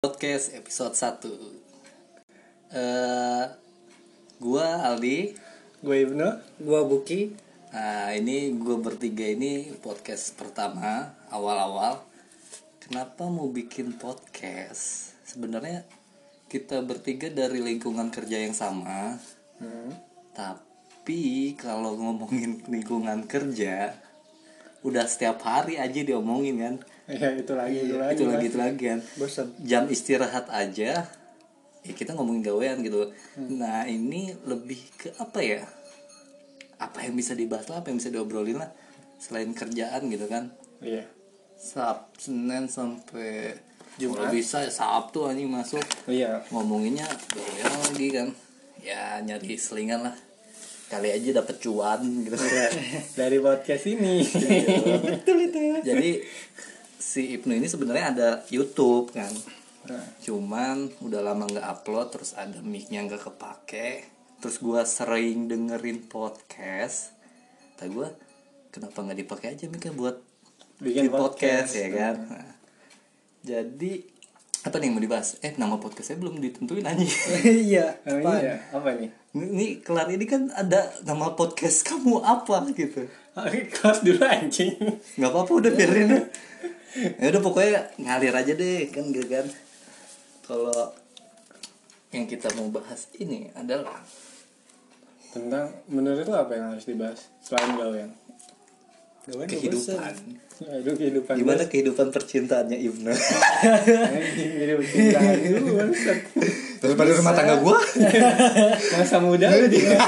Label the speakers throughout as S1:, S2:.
S1: Podcast episode 1 eh Gua Aldi.
S2: Gue Ibnu.
S3: Gua Buki.
S1: Nah ini gue bertiga ini podcast pertama Awal-awal. Kenapa mau bikin podcast? Sebenarnya kita bertiga dari lingkungan kerja yang sama.
S2: Hmm.
S1: Tapi kalau ngomongin lingkungan kerja Udah setiap hari aja diomongin kan
S2: Ya itu lagi itu lagi
S1: Itu lagi itu lagi kan.
S2: Bosan.
S1: Jam istirahat aja ya kita ngomongin gawean gitu. Nah ini lebih ke apa ya? Apa yang bisa dibahas lah apa yang bisa diobrolin lah selain kerjaan gitu kan.
S2: Iya.
S1: Sab Senin sampai
S2: Jumat.
S1: kalau bisa ya Sabtu anjing masuk.
S2: Iya.
S1: Ngomonginnya gawean lagi kan. Ya nyari selingan lah. Kali aja dapet cuan gitu.
S2: Iya. Dari podcast ini. Betul itu.
S1: Jadi si Ibnu ini sebenarnya ada YouTube kan?
S2: Nah,
S1: cuman udah lama nggak upload terus ada micnya nggak kepake. Terus gua sering dengerin podcast. Kata gua kenapa nggak dipakai aja micnya buat
S2: Bikin
S1: podcast,
S2: podcast.
S1: ya kan? Nah, jadi apa nih yang mau dibahas? Eh nama podcastnya belum ditentuin aja
S3: Iya
S2: Apa ya? Apa nih?
S1: ini kelar ini kan ada nama podcast kamu apa gitu.
S2: Kelas dulu anjing.
S1: Nggak apa-apa udah biarin ya udah pokoknya ngalir aja deh kan gitu kan. Kalau yang kita mau bahas ini adalah
S2: Tentang menurut lo apa yang harus dibahas Selain gawean?
S1: Kehidupan.
S2: Aduh kehidupan
S1: gimana kehidupan percintaannya Ibnu?
S2: Dulu bangsat.
S1: daripada rumah tangga gua?
S2: Masa muda lu dia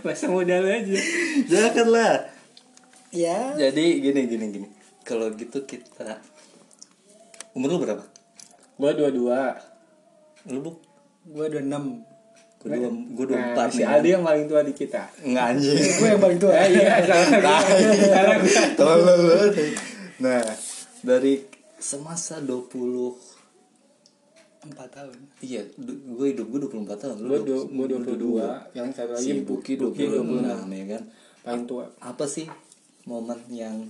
S2: Masa muda lu aja.
S1: Janganlah
S3: Ya.
S1: Jadi gini gini gini kalau gitu kita umur lu berapa?
S2: Gua dua-dua.
S1: Lu bu?
S3: Gua udah 6
S1: gua dua dua
S2: Nah,
S1: empat
S2: si Aldi yang paling tua di kita.
S1: Nggak anjing.
S3: Gue yang paling tua.
S2: Eh, Iya salah.
S1: Tolol. nah dari semasa 20
S3: 4 tahun.
S1: Iya, gue hidup gue 24 tahun.
S2: Gua du- gua 22 Yang satu lagi
S1: Si Buki 26 ya kan.
S2: Paling tua.
S1: Apa sih momen yang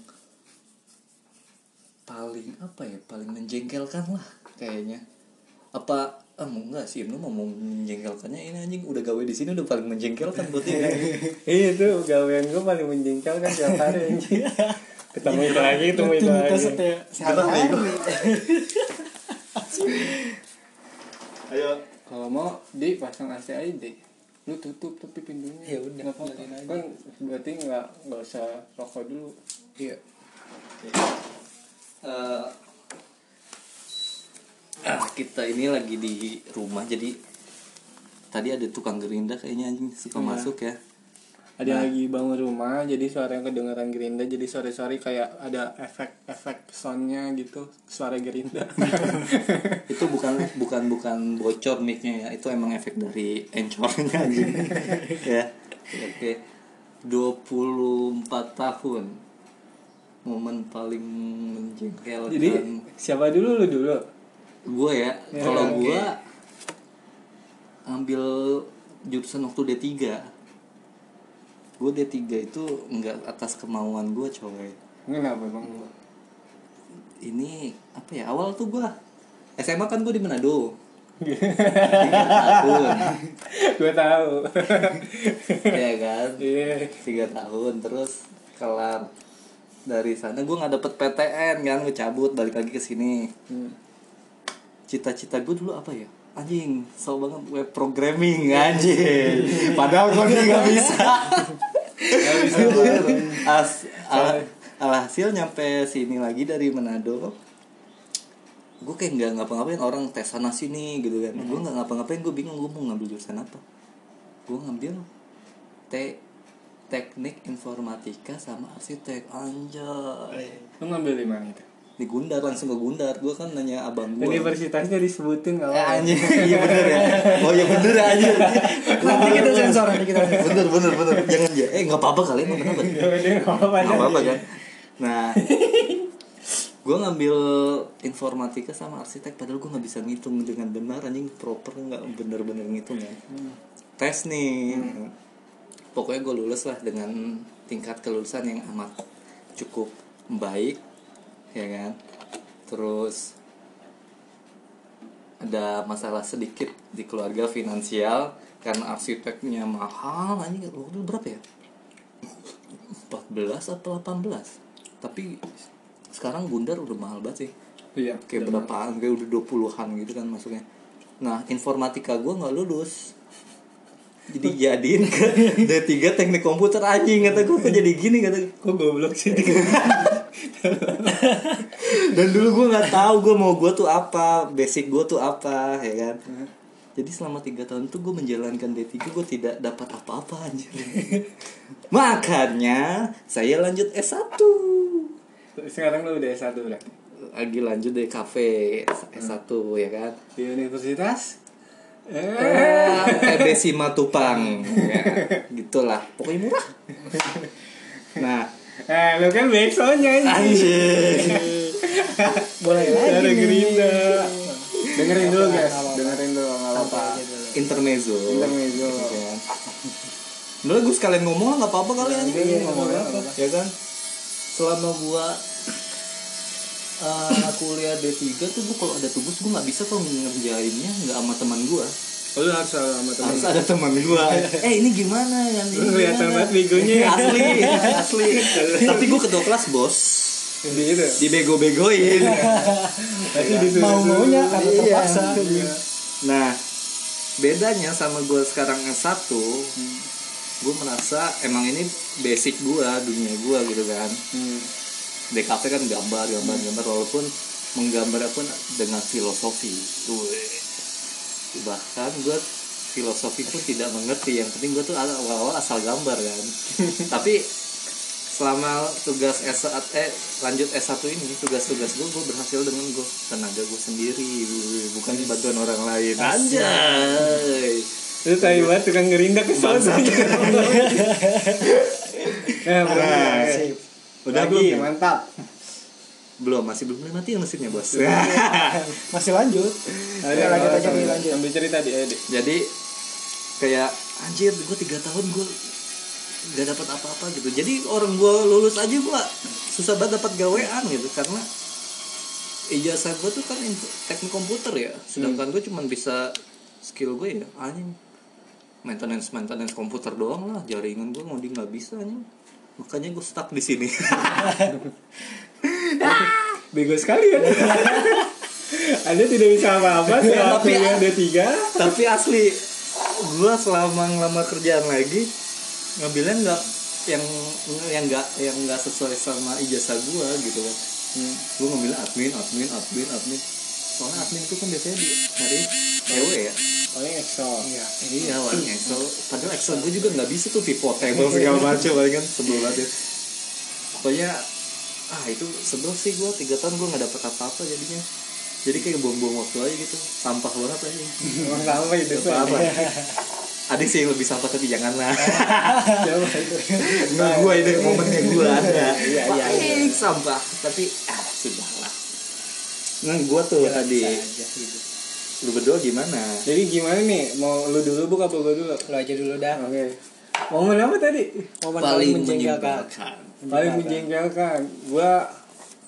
S1: paling apa ya? Paling menjengkelkan lah kayaknya. Apa ah mau enggak sih Ibnu mau menjengkelkannya ini anjing udah gawe di sini udah paling menjengkelkan buat dia kan.
S2: Iya itu gawean gue paling menjengkelkan tiap hari anjing. Ketemu itu lagi, ketemu itu lagi.
S3: Setiap sehari-hari
S1: Ayo.
S2: Kalau mau di pasang AC aja deh. Lu tutup tapi pintunya.
S3: Ya udah.
S2: Kan berarti nggak nggak usah rokok dulu.
S3: Iya
S1: Ah, kita ini lagi di rumah jadi tadi ada tukang gerinda kayaknya anjing suka
S2: Iya.
S1: masuk ya.
S2: Ada yang lagi bangun rumah, jadi suara yang kedengeran gerinda, jadi sore-sore kayak ada efek-efek soundnya gitu, suara gerinda.
S1: itu bukan bukan bukan bocor micnya ya itu emang efek dari encornya aja ya oke 24 tahun momen paling menjengkelkan.
S2: Jadi siapa dulu? Lu dulu?
S1: gue ya.
S2: Ya,
S1: kalau gue ambil jurusan waktu D3 gue D3 itu nggak atas kemauan gue coy.
S2: Kenapa bang?
S1: ini apa ya awal tuh gue SMA kan gue di Manado. Tiga tahun
S2: gue tahu.
S1: ya kan?
S2: Iya.
S1: tiga tahun terus kelar dari sana. Gue nggak dapet PTN kan gue cabut balik lagi ke sini.
S2: Hmm.
S1: cita-cita gue dulu apa ya? Anjing so banget web programming anjing. Padahal gue nggak bisa.
S2: Nggak bisa.
S1: As, al, alhasil nyampe sini lagi dari Manado gue kayak nggak ngapa-ngapain orang tes sana sini gitu kan. Gue nggak ngapa-ngapain gue bingung gue mau ngambil jurusan apa. Gue ngambil te teknik informatika sama arsitek anjay.
S2: Lu ngambil di mana itu?
S1: di Gundar langsung ke Gundar. Gue kan nanya abang gue
S2: Universitasnya disebutin nggak
S1: Eh, anjing. Iya bener ya. Oh iya bener ya anjing.
S3: Nanti kita sensor Nanti kita sensor.
S1: Bener bener bener. Jangan ya eh nggak apa-apa kali emang kenapa?
S2: Ya udah nggak apa-apa.
S1: nggak apa-apa kan? Nah gue ngambil informatika sama arsitek padahal gue nggak bisa ngitung dengan benar. Anjing proper nggak bener-bener ngitung ya tes nih pokoknya gue lulus lah dengan tingkat kelulusan yang amat cukup baik ya kan? Terus ada masalah sedikit di keluarga finansial karena arsiteknya mahal anjing. Waktu berapa ya? 14 atau 18 tapi sekarang bundar udah mahal banget sih.
S2: Iya
S1: kayak berapaan? Kayak udah 20-an gitu kan masuknya. Nah informatika gue nggak lulus jadi jadiin ke D3 teknik komputer anjing kata gue kok jadi gini? Kata gue
S2: kok goblok sih?
S1: Dan dulu gue nggak tahu gue mau gue tuh apa basic gue tuh apa ya kan? Jadi selama tiga tahun tuh gue menjalankan D3 gue tidak dapat apa-apa anjir makanya saya lanjut S1
S2: sekarang lu udah S1 berarti
S1: lagi lanjut dari kafe S1 ya kan?
S2: Di universitas eh
S1: eh EB Simatupang ya, gitulah. Pokoknya murah. Nah.
S2: Eh lu kan backsoundnya
S1: anjir.
S3: Boleh lagi nih.
S2: gerinda dengerin dulu
S3: Apa,
S2: guys.
S3: Apa, apa.
S2: dengerin dulu nggak apa-apa.
S1: Intermezzo.
S2: Intermezzo.
S1: Ya. Udah gue sekalian ngomong lah, nggak apa-apa kalian
S2: Udah, iya, ngomong apa-apa.
S1: ya kan? Selama gua uh, kuliah D3 tuh gua kalau ada tugas gua nggak bisa kalau ngerjainnya nggak sama teman gua.
S2: Oh, lu harus sama temen
S1: harus ada teman gua. Eh ini gimana yang ini?
S2: Kelihatan banget begonya ya.
S1: asli asli. Tapi gua ketua kelas bos.
S2: Di itu.
S1: Dibego-begoin.
S2: Tapi disuruh
S3: Mau maunya karena
S1: Iya.
S3: terpaksa.
S1: Nah, bedanya sama gue sekarang S1, gue merasa emang ini basic gue, dunia gue gitu kan.
S2: hmm.
S1: DKV kan gambar, gambar, gambar, walaupun menggambar pun dengan filosofi. Bahkan gue filosofi pun tidak mengerti. Yang penting gue tuh awal-awal asal gambar kan. Tapi selama tugas S1 eh lanjut S1 ini tugas-tugas gue gue berhasil dengan gue tenaga gue sendiri bukan bantuan orang lain anjay
S2: Lu tai banget tukang gerinda ke sana. Ya.
S1: Nah,
S3: Sip.
S1: Udah
S2: Lagi,
S1: belum ya?
S2: mantap.
S1: belum masih belum mati yang mesinnya bos
S3: Masih lanjut.
S2: Ayo,
S3: Ya, lanjut aja nih lanjut.
S2: Sambil cerita di edit.
S1: jadi kayak anjir gue tiga tahun gue gak dapat apa-apa gitu jadi orang gue lulus aja gue susah banget dapat gawean gitu karena ijazah gue tuh kan teknik komputer ya sedangkan gue cuman bisa skill gue ya anjing maintenance maintenance komputer doang lah jaringan gue di nggak bisa anjing makanya gue stuck di sini.
S2: Bego sekali ya. Anda tidak bisa apa-apa saat
S1: Tapi-
S2: kuliah D3.
S1: tapi asli gue selama ngelamar kerjaan lagi ngambilnya nggak yang yang nggak yang nggak sesuai sama ijazah gue gitu kan. Gue ngambilnya admin admin admin admin. Soalnya admin itu kan biasanya di hari EW ya
S2: Excel.
S3: Iya.
S1: iya paling Excel padahal Excel gue juga nggak bisa tuh pivot. Table segala macam paling kan sebel banget ya. pokoknya ah itu sebel sih gue tiga tahun gue nggak dapet apa-apa jadinya. Jadi kayak buang-buang waktu aja gitu. Sampah banget aja.
S2: Emang sama hidup
S1: Gak apa-apa. ada sih yang lebih sampah tapi janganlah
S2: itu?
S1: Nggak gue ini momennya gue ada.
S2: Iya, iya,
S1: Baik, sampah. Tapi ah sudah lah nah gue tuh
S3: Ya,
S1: tadi
S3: aja.
S1: Lu berdua gimana
S2: Jadi gimana nih? Mau lu dulu buka apa gua dulu?
S3: Lo aja dulu dah.
S2: Oke. Momen apa tadi?
S3: Momen paling menjengkelkan.
S2: Paling menjengkelkan. Gua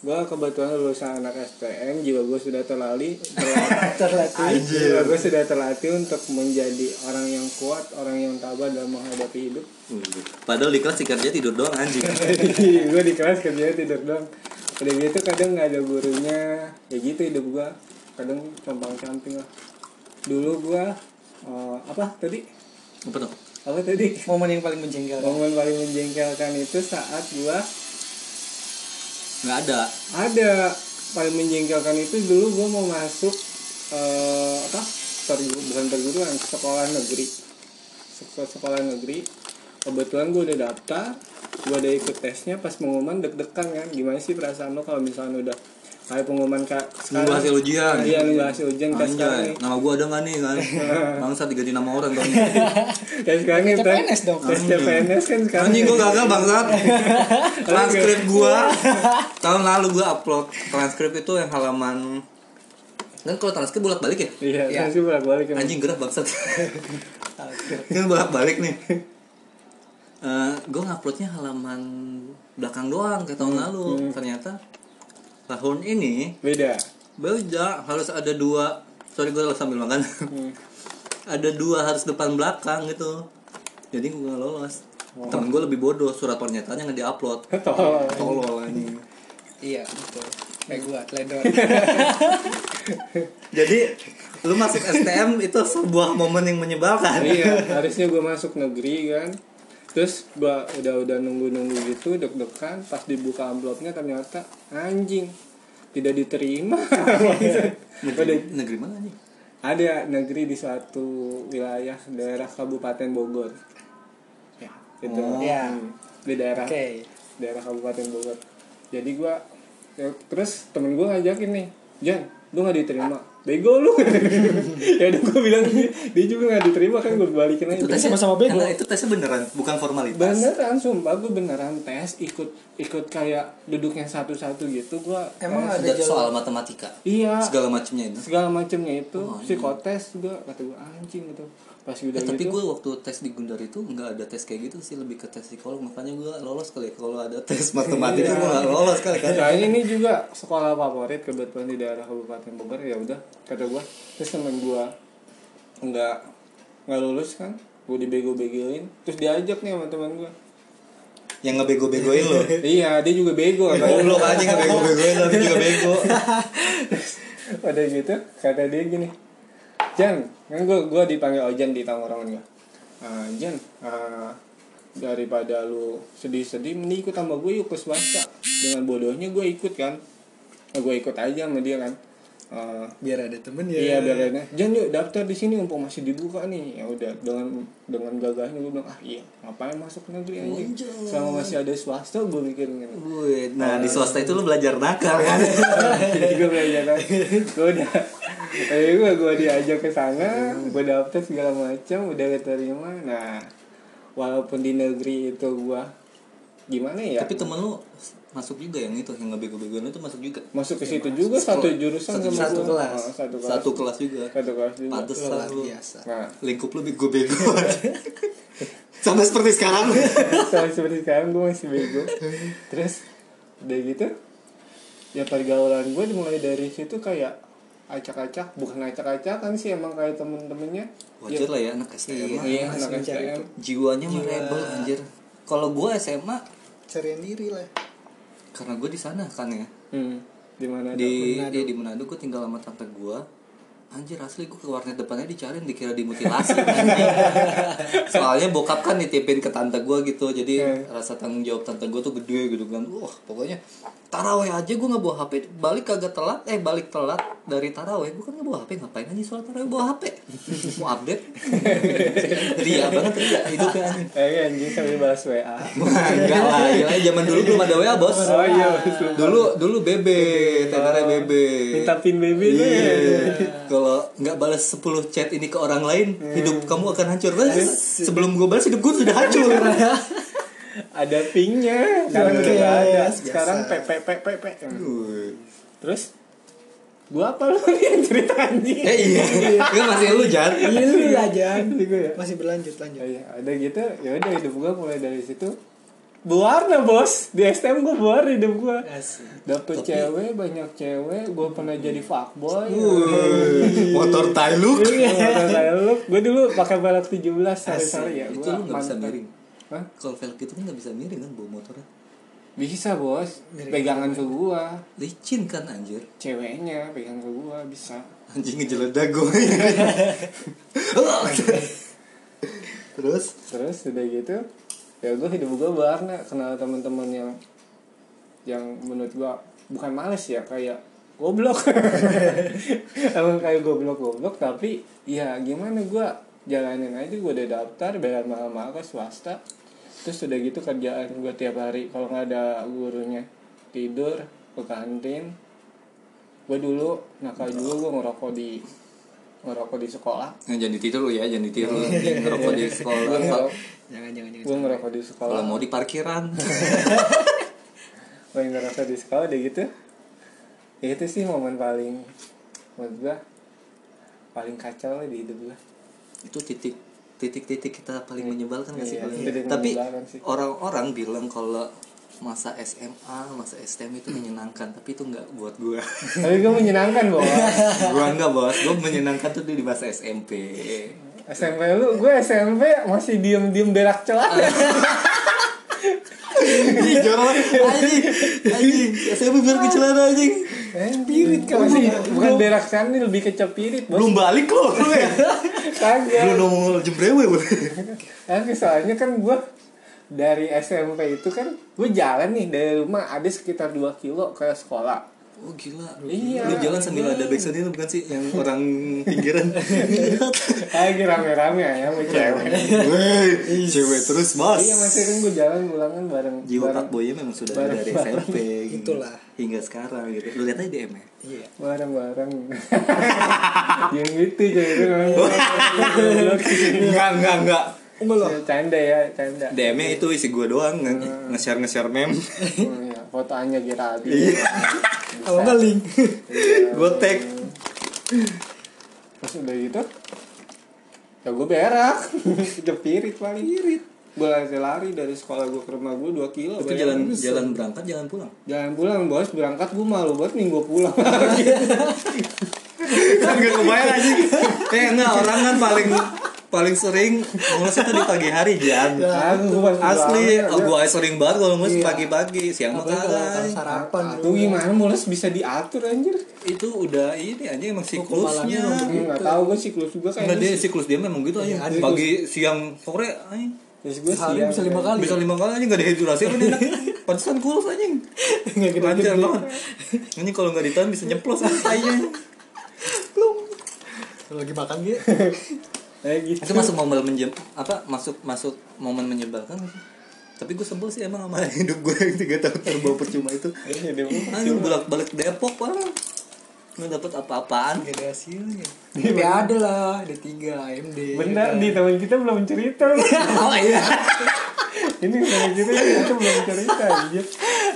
S2: gua kebetulan lulusan anak STM juga gua sudah terlali
S3: Terlatih.
S2: Jiwa gue sudah terlatih untuk menjadi orang yang kuat, orang yang tabah dalam menghadapi hidup.
S1: padahal di kelas kerja tidur doang anjing
S2: gue di kelas kerjanya tidur doang. Udah gitu kadang nggak ada gurunya, ya gitu hidup gue. Kadang compang camping lah. Dulu gue eh, apa tadi?
S1: apa tuh
S2: Apa tadi?
S3: Momen yang paling menjengkelkan.
S2: Momen paling menjengkelkan itu saat gue
S1: nggak ada
S2: ada paling menjengkelkan itu dulu gue mau masuk eh, apa pergu- bukan perguruan sekolah negeri Sek- sekolah negeri kebetulan gue udah daftar gue udah ikut tesnya pas pengumuman deg-degan kan gimana sih perasaan lo kalau misalnya udah kayak pengumuman kak
S1: nunggu hasil ujian.
S2: Iya nunggu hasil ujian kayak sekarang.
S1: nama gua ada nggak nih kan? Bangsa diganti nama orang dong.
S2: Kayak sekarang nih
S3: CPNS dong.
S2: CPNS kan sekarang.
S1: Anjing gua gagal bangsat. Transkrip gua. Tahun lalu gua upload transkrip itu yang halaman kan kalau transkrip bolak balik ya?
S2: Iya kan sih bolak balik
S1: anjing gerah bangsat. Kan bolak balik nih. Eh, gue nguploadnya halaman belakang doang kayak tahun lalu. ternyata tahun ini
S2: beda
S1: beda harus ada dua sorry gue sambil makan
S2: Hmm.
S1: ada dua harus depan belakang gitu jadi gue nggak lolos
S2: Oh.
S1: temen gue lebih bodoh surat pernyataannya nggak diupload
S2: Tolong.
S1: tolol anjing
S3: Iya, betul. Kayak gua, teledor.
S1: jadi lu masuk STM itu sebuah momen yang menyebalkan
S2: iya harusnya gue masuk negeri kan terus gue udah udah nunggu nunggu gitu deg-degan pas dibuka amplopnya ternyata anjing tidak diterima.
S1: Negeri, negeri mana nih
S2: ada negeri di suatu wilayah daerah Kabupaten Bogor. Ya. Itu.
S1: Oh.
S2: Hmm, di daerah.
S3: Oke.
S2: daerah Kabupaten Bogor. Jadi gua ya, terus temen gua ngajakin nih Jan lu nggak diterima bego lu. Ya udah gua bilang dia juga nggak diterima kan gua balikin aja.
S1: Itu tesnya
S3: sama-sama bego.
S1: Enggak, itu tesnya beneran bukan formalitas.
S2: Beneran sumpah gua beneran tes ikut ikut kayak duduknya satu-satu gitu gua
S3: Emang
S2: tes.
S3: ada
S1: soal matematika?
S2: Iya.
S1: Segala macamnya itu?
S2: Segala macamnya itu
S1: Oh,
S2: psikotes juga kata gua anjing gitu. Pas udah
S1: Eh, tapi
S2: gitu.
S1: gue waktu tes di Gundar itu nggak ada tes kayak gitu sih lebih ke tes psikolog. Makanya gue lolos kali ya. kalau ada tes matematika gue nggak lolos kali kan.
S2: Nah ini juga sekolah favorit kebetulan di daerah Kabupaten Bogor ya udah kata gua terus temen gua nggak nggak lulus kan? Gua dibego-begoin. Terus diajak nih sama teman gua.
S1: Yang ngebego-begoin lo?
S2: Iya dia juga bego. Kan
S1: Goblok aja ngebego-begoin lo dia juga bego.
S2: Udah gitu kata dia gini Jan kan gua gua dipanggil Ojan di tongkrongan gua. "Ah, Jan ah, daripada lu sedih-sedih mending ikut sama gue yuk ke swasta. Dengan bodohnya gue ikut kan. Nah, gue ikut aja sama dia kan Ah,
S3: Biar ada temen ya.
S2: Iya biar enak. Jangan yuk daftar di sini mumpung masih dibuka nih. Ya udah dengan dengan gagahnya gue bilang ah iya ngapain masuk negeri anjing. Sama masih ada swasta gue mikirin gitu.
S1: Wih, nah di swasta itu lo belajar nakal kan
S2: Jadi gue belajar kan. Gue udah eh gue gue diajak ke sana, gue daftar segala macam, udah keterima. Nah, walaupun di negeri itu gue gimana ya?
S1: tapi temen lo masuk juga yang itu yang ngebego-begoin itu masuk juga
S2: masuk ke situ juga satu jurusan
S1: Satu-
S2: sama
S3: satu
S2: gua.
S3: kelas.
S2: Oh, satu kelas.
S1: satu kelas juga
S2: Satu kelas juga.
S1: pantesan
S3: biasa.
S2: Nah,
S1: lingkup lo bego-bego sama seperti sekarang
S2: sama seperti sekarang gue masih bego terus udah gitu ya pergaulan gue dimulai dari situ kayak acak-acak bukan acak-acakan sih emang kayak temen-temennya
S1: wajar lah ya anak STM
S2: iya
S3: masih
S2: anak STM
S1: jiwanya mah
S3: Jiwa.
S1: rebel anjir kalau gue SMA
S3: Carian diri lah.
S1: Karena gue di sana kan ya
S2: hmm. di mana
S1: di
S3: Manado.
S1: iya, di Manado gue tinggal sama tante gue anjir asli gue ke warnet depannya dicariin dikira dimutilasi soalnya bokap kan nitipin ke tante gue gitu jadi
S2: Hmm.
S1: rasa tanggung jawab tante gue tuh gede gitu kan wah pokoknya taraweh aja gue nggak bawa hp balik kagak telat. Eh balik telat dari taraweh. Gue kan nggak bawa hp ngapain aja sholat taraweh bawa hp mau update? Ria banget ria. Hidupnya anjing
S2: eh anjing sambil balas WA
S1: enggak lah, gila zaman dulu belum ada WA, Bos.
S2: Oh, iya.
S1: Dulu dulu BB, tenernya BB.
S2: minta pin deh.
S1: Iya. Kalau nggak balas 10 chat ini ke orang lain, hidup kamu akan hancur. Terus, sebelum gue balas hidup gue sudah hancur.
S2: ada pingnya sekarang udah ada
S3: biasa.
S2: sekarang p p p p p
S1: Wih.
S2: terus gua apa lu yang cerita anjing
S1: eh iya, gue masih lu Jan.
S3: Iya lu aja.
S2: Gue ya?
S3: Masih berlanjut lanjut.
S2: Oh iya, ada gitu ya udah hidup gua mulai dari situ berwarna bos di STM gua berwarna hidup gua
S3: Asik.
S2: dapet cewek banyak cewek gua pernah jadi fuckboy
S1: Wih, Motor Tailuk.
S2: gue dulu pakai balap 17 sehari-hari ya
S1: Itu
S2: gua
S1: lu nggak bisa
S2: mantan.
S1: miring.
S2: Hah?
S1: Kalau velg itu kan nggak bisa miring kan bawa motornya.
S2: bisa bos
S3: Miring.
S2: pegangan ke gua
S1: Licin kan anjir.
S2: ceweknya pegang ke gua bisa
S1: Anjing ngejeledak gue. Terus
S2: terus udah gitu ya gue hidup gue warna kenal teman-teman yang yang menurut gue bukan males ya kayak goblok emang kayak goblok goblok tapi ya gimana gue jalanin aja gue udah daftar bayar mahal-mahal ke swasta terus udah gitu kerjaan gue tiap hari kalau nggak ada gurunya tidur ke kantin gue dulu nakal dulu gue ngerokok di ngerokok di sekolah
S1: Nah, jangan ditiru lu ya, jangan ditiru. Ngerokok di
S2: gue
S1: sekolah.
S2: ngerokok,
S3: Jangan jangan jangan.
S2: gue ngerokok di sekolah
S1: Kalau mau di parkiran.
S2: paling ngerasa di sekolah deh gitu ya itu sih momen paling menurut gua paling kacau lah di hidup gua
S1: itu titik titik-titik kita paling menyebalkan nggak sih?
S2: Iya,
S1: paling?
S2: titik
S1: Tapi orang-orang bilang kalau masa SMA masa STM itu menyenangkan tapi itu nggak buat gua
S2: Tapi gue menyenangkan bos.
S1: gua nggak bos gua menyenangkan tuh di masa SMP
S2: SMP lu, gue SMP masih diem-diem berak celana.
S1: anjing jorok anjing anjing SMP biar ke celana anjing
S3: Pirit kan
S2: masih bukan berak celana lebih ke cepirit bos.
S1: belum balik loh lu ya
S2: Kagak.
S1: belum nongol jembrewe lu
S2: Tapi soalnya kan gue dari SMP itu kan gue jalan nih dari rumah ada sekitar 2 kilo ke sekolah.
S1: Oh gila
S2: Iya.
S1: Lu jalan sambil ada backsound itu bukan sih Yang orang pinggiran
S2: Lagi rame-rame ya sama cewek.
S1: Weh Cewek terus mas
S2: Iya masih kan gue jalan pulang kan bareng
S1: Jiwa
S2: bareng,
S1: Pak Boy memang sudah
S2: bareng-
S1: dari
S2: bareng.
S1: SMP gitu.
S3: Itulah.
S1: Hingga sekarang gitu Lu lihat aja DM nya
S3: Iya.
S2: bareng bareng. Yang gitu cewek itu memang.
S1: Enggak enggak enggak
S3: Enggak loh.
S2: Canda ya, canda.
S1: DM nya itu isi gue doang nge- Nge-share nge-share meme
S2: Oh, iya. Foto Anya Geraldi.
S1: Iya.
S3: Kalau link.
S1: Gue tag.
S2: Terus udah gitu Ya gue berak. Jepirit paling Irit Gue lari lari dari sekolah gue ke rumah gue 2 kilo
S1: Itu jalan jalan berangkat jalan pulang?
S2: Jalan pulang bos. Berangkat gue malu banget nih gue pulang.
S1: Kan gak kebayang aja Eh enggak orang kan paling paling sering ngulas itu di pagi hari Jan.
S2: Aku pas
S1: Asli, oh, gue sering banget kalau ngulas
S3: Iya.
S1: pagi-pagi Siang
S3: Apalagi kalau kalau
S1: makan
S3: sarapan
S2: Tuh gimana mules bisa diatur anjir?
S1: Itu udah ini aja emang siklusnya.
S3: memang
S2: Enggak tahu gue siklus juga
S1: Enggak
S2: kayaknya
S1: dia siklus dia memang gitu aja
S3: Iya, ada
S1: Pagi, siang, sore anjing.
S2: Terus gue
S3: Sehari
S2: siang
S3: bisa lima kali.
S1: Bisa lima kali aja gak dehidrasi apa nih enak Pantesan kurus anjing.
S3: Nggak gede-gede.
S1: Lancar banget. Anjing kalau gak ditahan bisa nyeplos kayaknya
S3: Kalau lagi makan gitu.
S2: Kayak gitu
S1: Itu masuk momen menjem apa masuk masuk momen menyebalkan? Tapi gue sebel sih emang sama hidup gue yang tiga tahun terbawa percuma itu.
S2: Iya, dia mau.
S1: Anjing bolak balik Depok parah. Nggak dapet apa-apaan.
S3: Gak ada hasilnya. Tapi ada lah, ada tiga AMD.
S2: Bener, di teman kita belum cerita
S1: Oh iya.
S2: Ini teman kita kita belum cerita anjir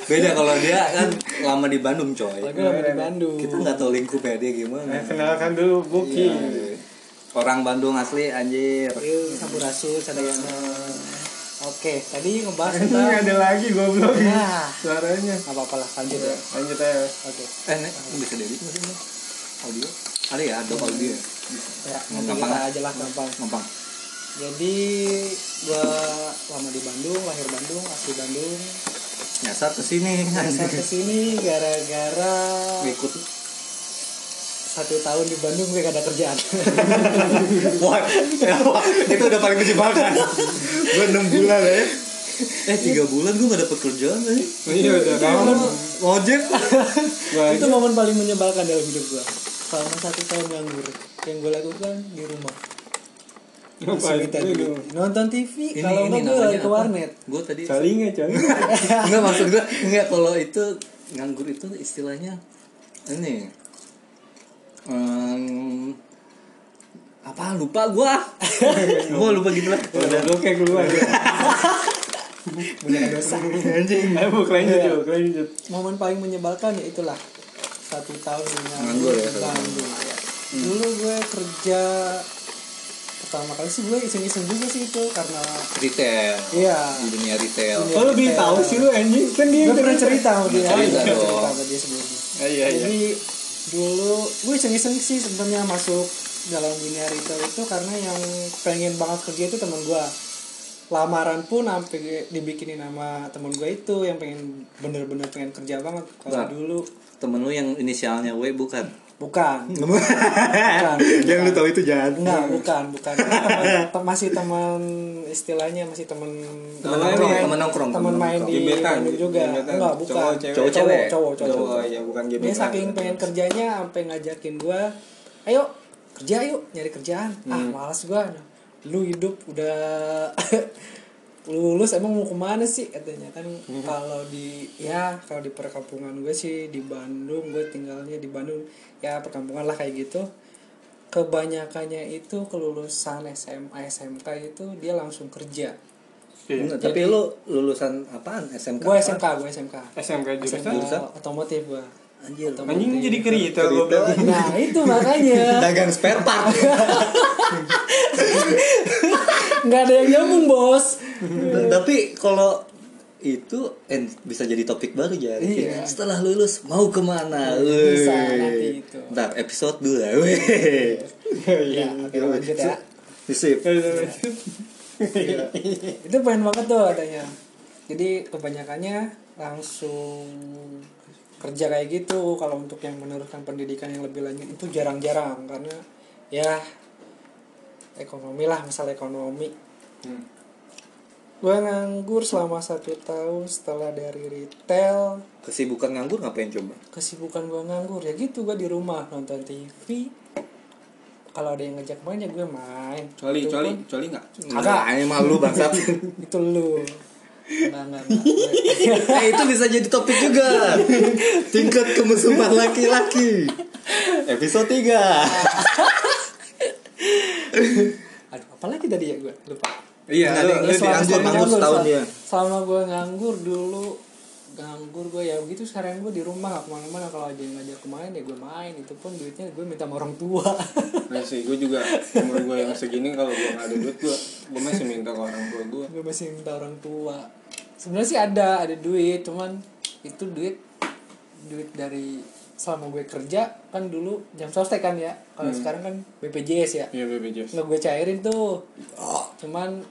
S1: Beda kalau dia kan lama di Bandung coy.
S3: Lama di Bandung.
S1: Kita nggak tahu lingkupnya dia gimana.
S2: Nah, kenalkan dulu Buki
S1: Iya. Orang Bandung asli anjir.
S3: Yuk, Sampurasun, Sadayana. Oke, tadi ngebahas
S2: Ini
S3: tentang
S2: ada lagi goblok
S3: Nah.
S2: Suaranya
S3: Gak apa-apa lah, lanjut ya.
S2: Lanjut aja
S3: Oke.
S1: Eh, nek, bisa dari? Audio? Ada ya, ada audio ya?
S3: Ya,
S1: Gampang
S3: aja lah gampang.
S1: Gampang.
S3: Jadi gua lama di Bandung, lahir Bandung, asli Bandung.
S1: Nyasar ke sini.
S3: Saya ke sini gara-gara
S1: Ikut
S3: satu tahun di Bandung gue gak ada kerjaan.
S1: Wah, ya, wah, itu udah paling menyebalkan. gue enam bulan ya. Eh tiga bulan gue gak dapet kerjaan nih.
S2: Iya udah
S3: momen,
S1: Ngojek.
S3: itu momen paling menyebalkan dalam hidup gue. Selama satu tahun nganggur, yang gue lakukan di rumah. Nonton TV,
S1: Ini
S3: kalau
S1: ini
S3: enggak gue lagi ke
S1: apa?
S3: warnet.
S1: Gue tadi
S2: Salinga coy
S1: enggak maksud gue enggak kalau itu nganggur itu istilahnya ini em, apa? Lupa gua. Gua lupa gitu lah.
S2: Udah lu kayak keluar. Ya
S3: Punya dosa.
S2: Anjing. Ayo lanjut yuk lanjut
S3: momen paling menyebalkan ya itulah. Satu tahun dengan
S1: Nganggur ya,
S3: dulu gue kerja pertama kali sih gue iseng-iseng juga sih itu karena
S1: retail.
S3: Iya.
S1: Di dunia retail.
S3: Dunia
S2: Oh lebih tahu sih lu anjing. Kan dia
S3: gue pernah cerita sama dia.
S1: Cerita
S3: Iya, cerita sama dia sebelumnya.
S2: Ah, Iya iya.
S3: Jadi dulu gue iseng-iseng sih sebenarnya masuk dalam dunia retail itu karena yang pengen banget kerja itu teman gue lamaran pun sampai dibikinin nama temen gue itu yang pengen bener-bener pengen kerja banget. Kalau dulu
S1: temen lu yang inisialnya W bukan
S3: bukan
S1: yang lu tahu itu jangan
S3: Enggak, bukan, bukan. Teman- te- masih teman istilahnya masih teman
S1: Teman nongkrong, teman nongkrong,
S3: teman main di
S2: Gebetan,
S3: Bandung juga.
S2: gebetan.
S3: Enggak, bukan.
S2: Cowok, cewek.
S1: Cowok, cewek.
S3: cowok, cowok,
S2: Cowok,
S3: cowok.
S2: iya, bukan
S3: Dia
S2: gebetan.
S3: saking pengen kerjanya sampai ngajakin gua, "Ayo, kerja yuk, nyari kerjaan." Ah,
S2: Hmm.
S3: malas gua. Lu hidup udah lulus emang mau ke mana sih katanya. Kan
S2: Hmm.
S3: kalau di ya kalau di perkampungan gue sih di Bandung gue tinggalnya di Bandung. Ya perkampungan lah kayak gitu. Kebanyakannya itu kelulusan SMA SMK itu dia langsung kerja.
S1: Enggak, tapi lu lulusan apaan? SMK
S3: gue
S1: apa?
S3: SMK gue SMK
S2: SMK
S3: SMK
S2: jurusan?
S3: otomotif gue
S1: anjir.
S2: Anjing jadi kerita goblok.
S3: Nah itu makanya.
S1: Dagang spare part
S3: nggak ada yang nyambung bos.
S1: Tapi kalau itu en- bisa jadi topik baru ya
S3: Iya.
S1: setelah lulus mau ke
S3: mana?
S1: Bisa,
S3: nanti itu.
S1: episode 2 weh.
S3: Ya oke lanjut ya.
S1: Sip.
S3: itu pengen banget tuh adanya. Jadi kebanyakannya langsung kerja kayak gitu. Kalau untuk yang meneruskan pendidikan yang lebih lanjut itu jarang-jarang. Karena ya ekonomi lah masalah ekonomi.
S2: Hmm.
S3: gue nganggur selama satu tahun setelah dari retail.
S1: Kesibukan nganggur ngapain coba?
S3: Kesibukan gue nganggur ya gitu gue di rumah nonton TV kalau ada yang ngajak main ya gue main.
S2: Coli,
S3: Itu
S2: coli,
S3: pun-
S2: coli nggak?
S3: Kagak.
S1: ini malu bangsat.
S3: Itu lu. Enggak, enggak, enggak.
S1: eh itu bisa jadi topik juga. Tingkat kemesuman laki-laki. Episode 3
S3: Aduh, apalagi tadi ya? Gue lupa.
S2: Iya, lu, lu
S1: selama- nganggur setahun dia.
S3: Selama gue nganggur dulu. Nganggur gue ya begitu sekarang gue di rumah gak ke mana-mana. Kalau ada yang ngajak main ya gue main. Itu pun duitnya gue minta sama orang tua.
S2: Nah sih, gue juga umur gue yang segini kalau gue nggak ada duit gue, gue masih minta ke orang tua gue.
S3: gue masih minta orang tua. Sebenarnya sih ada ada duit. Cuman itu duit duit dari selama gue kerja kan dulu jam sostek kan ya. Kalau sekarang kan BPJS ya.
S2: Iya BPJS.
S3: nggak gue cairin tuh. Cuman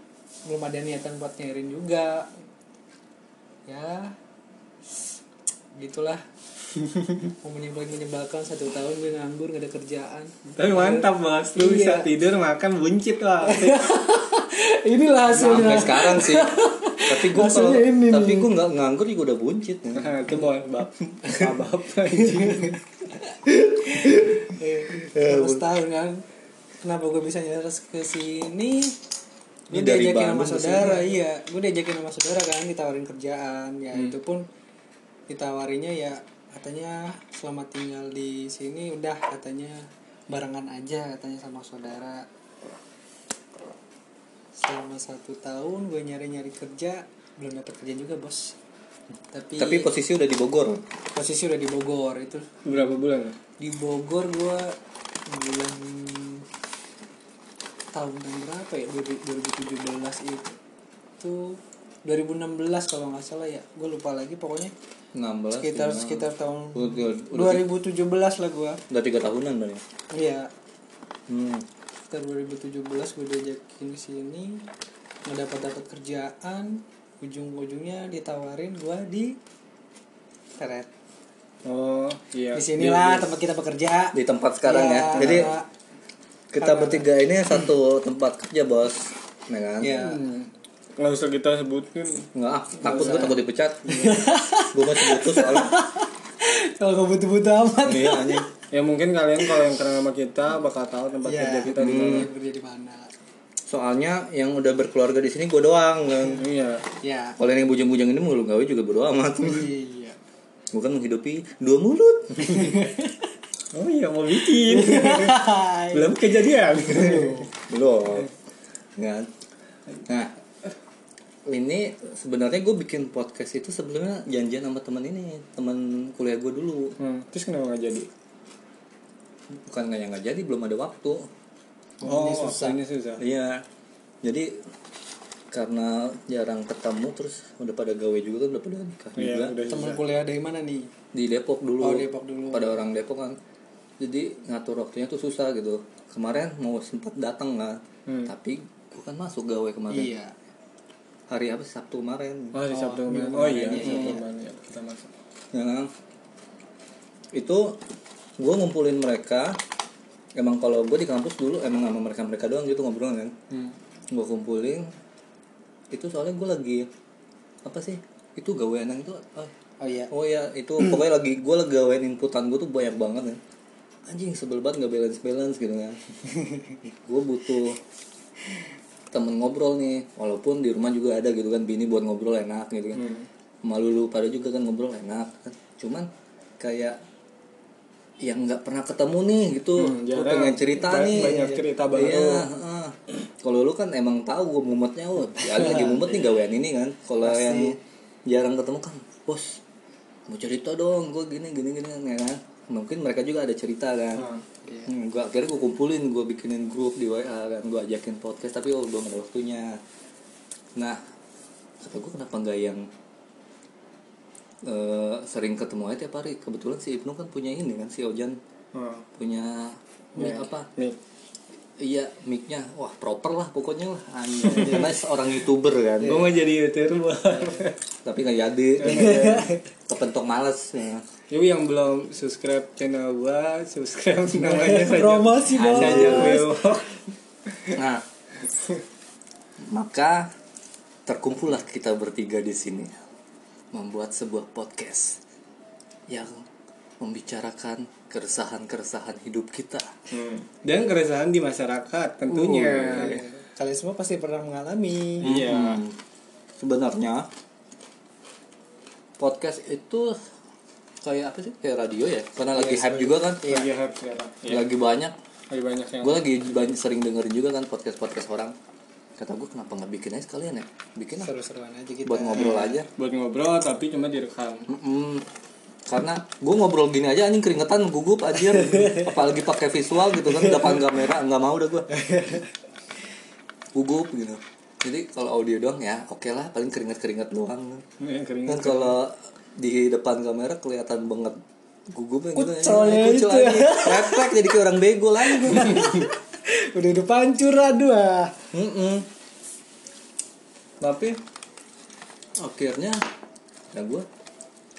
S3: belum ada niatan buat nyairin juga. Ya gitulah. Yang paling menyebalkan satu tahun gue nganggur gak ada kerjaan.
S2: Tapi mantap bos, lu
S3: Iya.
S2: bisa tidur makan buncit lah.
S3: inilah hasilnya.
S1: Sampai sekarang sih tapi gue kalau tapi gue nggak nganggur juga udah buncit ya.
S2: Nah, itu bos, bab, bab,
S3: terus tahun kan kenapa gue bisa nyeres ke sini? Gue
S1: Ini
S3: diajakin sama saudara iya. Gue diajakin sama saudara kan ditawarin kerjaan. Ya
S1: Hmm.
S3: itu pun ditawarinya ya katanya selama tinggal di sini udah katanya barengan aja katanya sama saudara selama satu tahun gue nyari nyari kerja belum dapat kerja juga bos tapi
S1: tapi posisi udah di Bogor
S3: posisi udah di Bogor itu
S2: Berapa bulan? ya?
S3: di Bogor gua bulan tahun berapa ya 2017 itu 2016 kalau nggak salah ya gue lupa lagi pokoknya
S1: 16
S3: sekitar
S1: ya.
S3: sekitar tahun
S1: udah, udah,
S3: 2017 lah gua
S1: udah tiga tahunan berarti
S3: iya
S1: hmm.
S3: Sekitar 2017 gue diajakin ke sini nggak dapat dapat kerjaan ujung-ujungnya ditawarin gua di Teret.
S2: Oh, iya.
S3: di sinilah tempat kita bekerja.
S1: Di tempat sekarang
S3: Iya,
S1: ya. Jadi
S3: karena-
S1: kita bertiga ini satu tempat kerja bos. Ya kan?
S3: Iya.
S2: Hmm. Nggak usah kita sebutin.
S1: nggak ah, takut gue takut dipecat. Gue masih butuh soalnya.
S3: Kalau nggak butuh-butuh amat.
S1: Iya anjing
S2: Ya mungkin kalian kalau yang kenal sama kita bakal tahu tempat
S3: Iya.
S2: kerja kita di mana.
S3: kerja di mana
S1: soalnya yang udah berkeluarga di sini gue doang kan
S2: Iya.
S3: ya
S1: kalau yang bujang-bujang ini mulu gawe juga bodo amat
S3: iya
S1: gue kan menghidupi dua mulut
S2: Oh iya mau bikin. Belum kejadian.
S1: belum kan nah ini sebenarnya gue bikin podcast itu sebelumnya janjian sama teman ini teman kuliah gue dulu
S2: Hmm, terus kenapa nggak jadi?
S1: Bukan nggak yang nggak jadi belum ada waktu
S2: Oh,
S3: Ini susah.
S2: Ini susah.
S1: iya jadi karena jarang ketemu terus udah pada gawe juga kan udah pada nikah
S2: Iya,
S1: juga
S2: udah
S3: teman kuliah dari mana nih
S1: di Depok dulu
S3: Oh, Depok dulu.
S1: pada orang Depok kan jadi ngatur waktunya tuh susah gitu kemarin mau sempat datang kan
S2: Hmm.
S1: tapi gue kan masuk gawe kemarin
S3: iya
S1: hari apa sih? Sabtu kemarin
S2: Oh, di
S3: Oh,
S2: Sabtu kemarin. Oh iya,
S3: kemarin,
S2: di
S3: iya,
S2: Sabtu
S3: iya.
S2: kemarin ya, kita masuk.
S1: ya kan? itu gue ngumpulin mereka emang kalau gue di kampus dulu emang sama mereka mereka doang gitu ngobrol kan.
S2: Hmm.
S1: gue kumpulin itu soalnya gue lagi apa sih itu gawean yang itu ah,
S3: oh iya.
S1: oh ya itu pokoknya lagi gue lagi gawean inputan gue tuh banyak banget ya. Anjing sebel banget nggak balance balance gitu kan. Gue butuh temen ngobrol nih walaupun di rumah juga ada gitu kan bini buat ngobrol enak gitu kan. Malu lu pada juga kan ngobrol enak. Kan cuman kayak yang nggak pernah ketemu nih gitu.
S2: Hmm, jarang.
S1: pengen cerita
S2: Ba-
S1: nih.
S2: banyak cerita baru.
S1: iya heeh. kalau lu kan emang tahu gue mumetnya oh ya lagi mumet nih gawean ini kan. Kalau yang jarang ketemu kan bos mau cerita dong gue gini gini gini ya kan. Mungkin mereka juga ada cerita kan.
S2: Hmm.
S1: hmm, gue akhirnya gue kumpulin gue bikinin grup di wa kan. Gue ajakin podcast tapi oh belum ada waktunya. Nah kata gue kenapa nggak yang eh, sering ketemu aja tiap hari. Kebetulan si Ibnu kan punya ini kan si Ojan.
S2: Oh,
S1: punya mic apa?
S2: Nih.
S1: iya micnya. Wah proper lah pokoknya lah. Anjir Karena seorang youtuber kan.
S2: Gue mau jadi youtuber.
S1: tapi nggak jadi. Kepentok males ya.
S2: Jadi yang belum subscribe channel gua, subscribe namanya saja.
S3: Promosi, Bos.
S1: Nah maka terkumpullah kita bertiga di sini membuat sebuah podcast yang membicarakan keresahan-keresahan hidup kita
S2: Hmm. Dan keresahan di masyarakat tentunya.
S3: Kalian semua pasti pernah mengalami.
S2: Iya.
S1: Hmm. Sebenarnya podcast itu kayak apa sih? Kayak radio ya. Karena lagi hype juga kan.
S2: Lagi hype sekarang. Iya.
S1: Lagi banyak.
S2: Lagi banyak yang
S1: Gue lagi banyak sering dengerin juga kan podcast podcast orang. Kata gue kenapa nggak bikin aja sekalian ya? Bikin lah.
S3: Seru-seruan aja kita.
S1: Buat ngobrol aja.
S2: buat ngobrol tapi cuma direkam.
S1: Mm-mm. Karena gue ngobrol gini aja anjing keringetan gugup anjir. Apalagi pakai visual gitu kan depan kamera nggak mau udah gue. Gugup gitu. Jadi kalau audio doang ya oke lah paling keringet-keringet doang.
S2: Yang kering.
S1: kan kalau di depan kamera kelihatan banget gugupnya gitu Kucel
S3: itu ya.
S1: aja. Refleks jadi kayak orang bego lagi
S3: Udah udah pancur aduh ah.
S1: Mm-mm. tapi akhirnya ya gue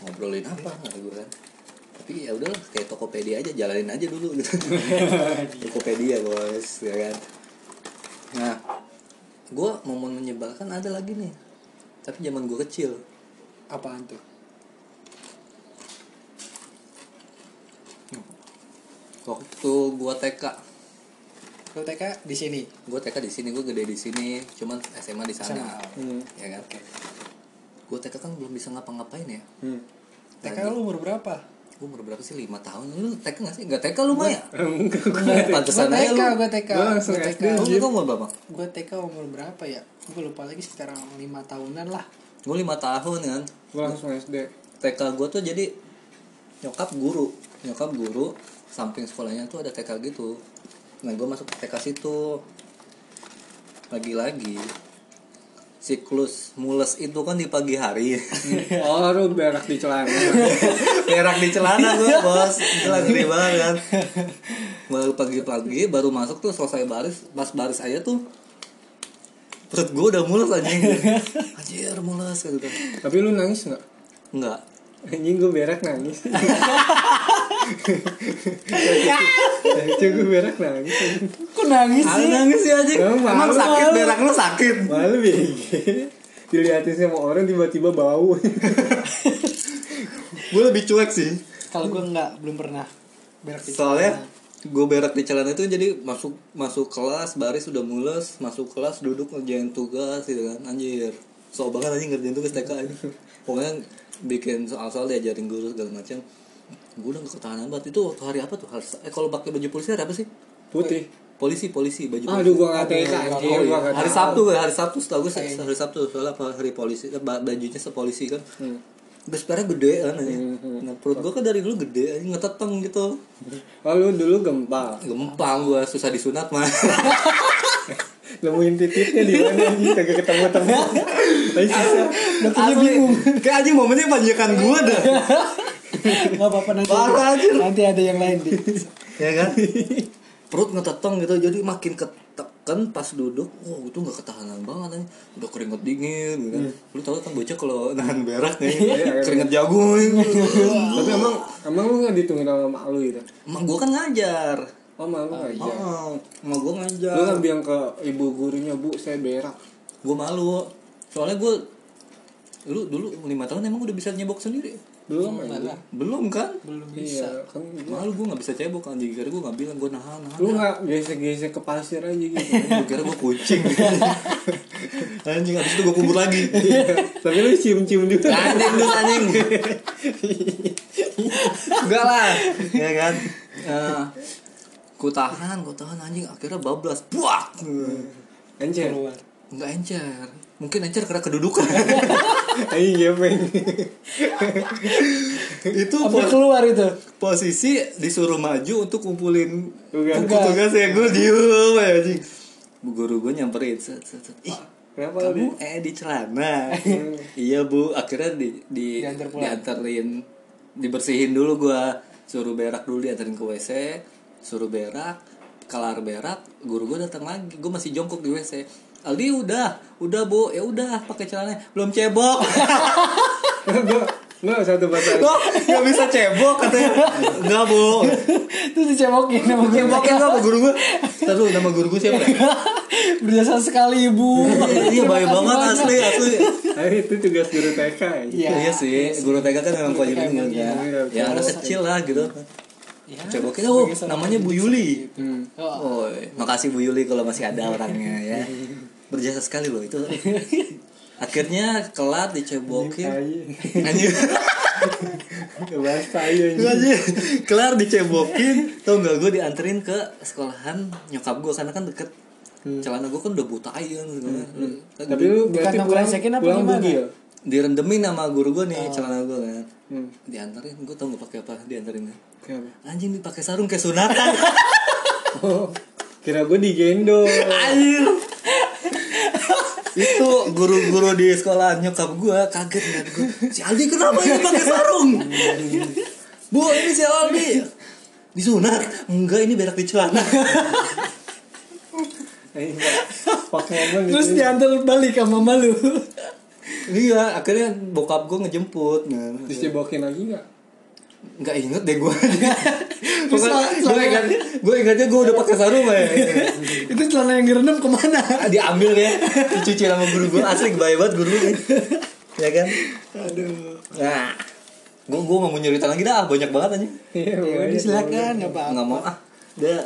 S1: ngobrolin apa kata gue kan tapi ya udahlah kayak Tokopedia aja jalanin aja dulu gitu Tokopedia bos ya kan nah gue momen menyebalkan ada lagi nih tapi zaman gue kecil
S3: Apaan tuh?
S1: waktu gue TK
S3: Lu TK di sini.
S1: gue TK di sini gue gede di sini cuman SMA di sana.
S2: Hmm.
S1: ya kan gue TK kan belum bisa ngapa-ngapain ya
S2: Hmm.
S3: TK lu umur berapa?
S1: gue umur berapa sih lima tahun lu TK gak sih gak TK lu mah ya
S2: Enggak,
S3: Gue
S1: pantesan aja
S3: TK,
S1: lu
S3: gue TK.
S2: SD,
S3: TK.
S1: lu umur berapa
S3: Gue TK umur berapa ya? Gue lupa lagi sekitar lima tahunan lah.
S1: gue lima tahun kan
S2: Gua langsung SD.
S1: TK gue tuh jadi nyokap guru nyokap guru samping sekolahnya tuh ada TK gitu nah gue masuk TK situ. Lagi-lagi siklus mules itu kan di pagi hari.
S2: Oh, lu berak di celana.
S1: berak di celana gue bos. Itu lagi ngeri banget. Kan baru pagi-pagi baru masuk tuh selesai baris pas baris aja tuh perut gue udah mules anjing. Anjir mules gitu.
S2: Tapi lu nangis nggak?
S1: enggak
S2: Anjing gue berak nangis. Cuy gue berak nangis.
S3: Kok nangis
S1: Ah, nangis ya anjing
S2: Emang
S1: emang sakit
S3: malu.
S1: berak lu sakit.
S2: Malu BG. Dilihatin sama orang tiba-tiba bau.
S1: gue lebih cuek sih.
S3: Kalau gue enggak, belum pernah berak di
S1: soalnya gue berak di celana itu jadi masuk masuk kelas baris udah mules masuk kelas duduk ngerjain tugas gitu kan. Anjir. So banget anjing ngerjain tugas TK ini. Pokoknya bikin soal-soal diajarin guru segala macam gue udah gak ketahanan banget itu waktu hari apa tuh hari eh kalau pakai baju polisi hari apa sih
S2: Putih.
S1: polisi polisi baju polisi
S2: Aduh gua nggak TK
S1: Oh,
S2: anjing.
S1: iya.
S2: Nggak
S1: hari. Sabtu gue hari Sabtu setahu gue hari Sabtu soalnya apa hari polisi eh, ba- bajunya sepolisi kan
S2: Hmm.
S1: Besparnya gede kan aja.
S2: Hmm,
S1: Nah, perut gue kan dari dulu gede aja ngeteteng gitu
S2: Oh lu dulu gempal.
S1: Gempang gue susah disunat mah
S2: Nemuin titiknya di mana anjing kagak ketemu-temu. Tapi susah.
S1: Asli.
S3: bingung.
S1: Kayak anjing momennya panjakan gue dah
S3: Gak apa-apa nanti.
S1: Parah, anjir.
S3: Nanti ada yang lain di.
S1: Ya kan Perut ngeteteng gitu Jadi makin ketekan pas duduk Oh itu gak ketahanan banget nih Udah keringet dingin gitu kan Lu tau kan bocah kalau nahan berak nih
S2: Iya,
S1: Keringet jagung
S2: Tapi emang emang lu nggak ditungguin sama mak lu gitu.
S1: Emang gue kan ngajar
S2: Oh mak lu nggak iya.
S1: Oh, Emang gue ngajar
S2: Lu kan bilang ke ibu gurunya bu saya berak.
S1: Gue malu Soalnya gue Lu dulu lima tahun emang udah bisa nyebok sendiri?
S2: Belum aja.
S1: Belum kan?
S3: Belum
S2: Iya
S3: bisa.
S2: kan. gua-
S1: Malu gue gak bisa cebok anjing. Kira gue gak bilang gue nahan nahan.
S2: Lu nggak gesek-gesek ke pasir aja gitu.
S1: Gue kira gue kucing. Anjing abis itu gue kubur lagi.
S2: Tapi lu cium-cium juga.
S1: Anjing dulu anjing. Enggak lah. Ya kan? Eh, Ku tahan, ku tahan anjing. Akhirnya bablas. Buak!
S2: Encer.
S1: Enggak encer Mungkin encer karena kedudukan.
S2: Anjing gepeng.
S1: Itu pos-
S3: keluar itu.
S1: posisi disuruh maju untuk kumpulin
S2: Tugas.
S1: buku tugas ya gue diem ya anjing. Bu guru gue nyamperin set, set, set. ih
S2: Kenapa
S1: kamu eh di celana. Iya bu. Akhirnya di di
S3: Diantar pulang.
S1: dianterin. Dibersihin dulu gua. Suruh berak dulu dianterin ke wc suruh berak kelar berak guru gua datang lagi. Gua masih jongkok di wc Aldi udah udah bu ya udah pakai celana belum cebok
S2: Lo satu bahasa
S1: kok nggak bisa cebok katanya nggak bu
S3: Terus dicebokin sama guru
S1: nggak sama guru gua terus nama guru gua siapa ya?
S3: Berjasa sekali ibu
S1: iya baik banget asli asli
S2: Ayo itu tugas guru TK ya.
S3: Iya.
S1: Iya sih, guru TK kan memang kewajiban
S2: iya.
S1: Ya anak kecil lah gitu.
S3: Ya,
S1: oh,
S3: seorang
S1: namanya Bu Yuli.
S2: Hmm.
S3: Oh,
S1: Oh, makasih Bu Yuli kalau masih ada orangnya ya. Berjasa sekali loh itu. Akhirnya kelar dicebokin.
S2: Anjing.
S1: Anjir. Kelar dicebokin. Tau nggak gue dianterin ke sekolahan nyokap gue karena kan deket. Celana gue kan udah buta aja kan.
S2: Tapi lu berarti
S3: Bukan
S2: pulang,
S3: apa
S2: pulang
S3: gimana?
S2: bugil.
S1: direndemin sama guru gue nih celana gue kan.
S2: Hmm.
S1: Dianterin, gue tau gak pakai apa dianterin
S2: Kenapa?
S1: Anjing dipakai sarung kayak sunatan.
S2: Oh, kira gue digendong.
S1: Anjir. Itu guru-guru di sekolah nyokap gua kaget ngeliat gua si Aldi kenapa ini pakai sarung? Bu ini si Aldi. Disunat. Enggak ini berak di celana.
S2: Eh, gitu.
S3: Terus diantar balik sama mama lu
S1: iya akhirnya bokap gua ngejemput. Nah,
S2: Terus dibokin lagi gak?
S1: Nggak inget deh
S3: sel-
S1: gua ingat gua ingatnya gua udah pakai sarung ya.
S3: Itu celana yang direndam ke mana?
S1: diambil ya. Dicuci sama guru gua. Asli baik banget guru gua ya kan?
S3: Aduh.
S1: Nah, gua gua nggak mau nyeritain lagi dah, banyak banget aja.
S2: Iya,
S3: Ya udah silakan.
S1: nggak mau ah. Dah.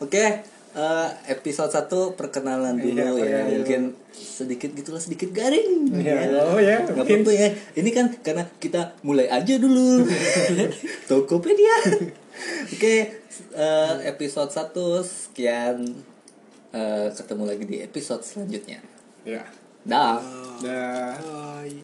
S1: Oke, eh, episode 1 perkenalan dulu
S2: Iya,
S1: ya.
S2: perkenalan
S1: Mungkin sedikit gitulah sedikit garing.
S2: Iya, oh ya,
S1: Nggak
S2: mungkin.
S1: apa-apa ya. Ini kan karena kita mulai aja dulu. Tokopedia. Oke, eh, episode 1 sekian. Eh, ketemu lagi di episode selanjutnya.
S2: Ya.
S1: Dah.
S2: Dah.
S3: Bye.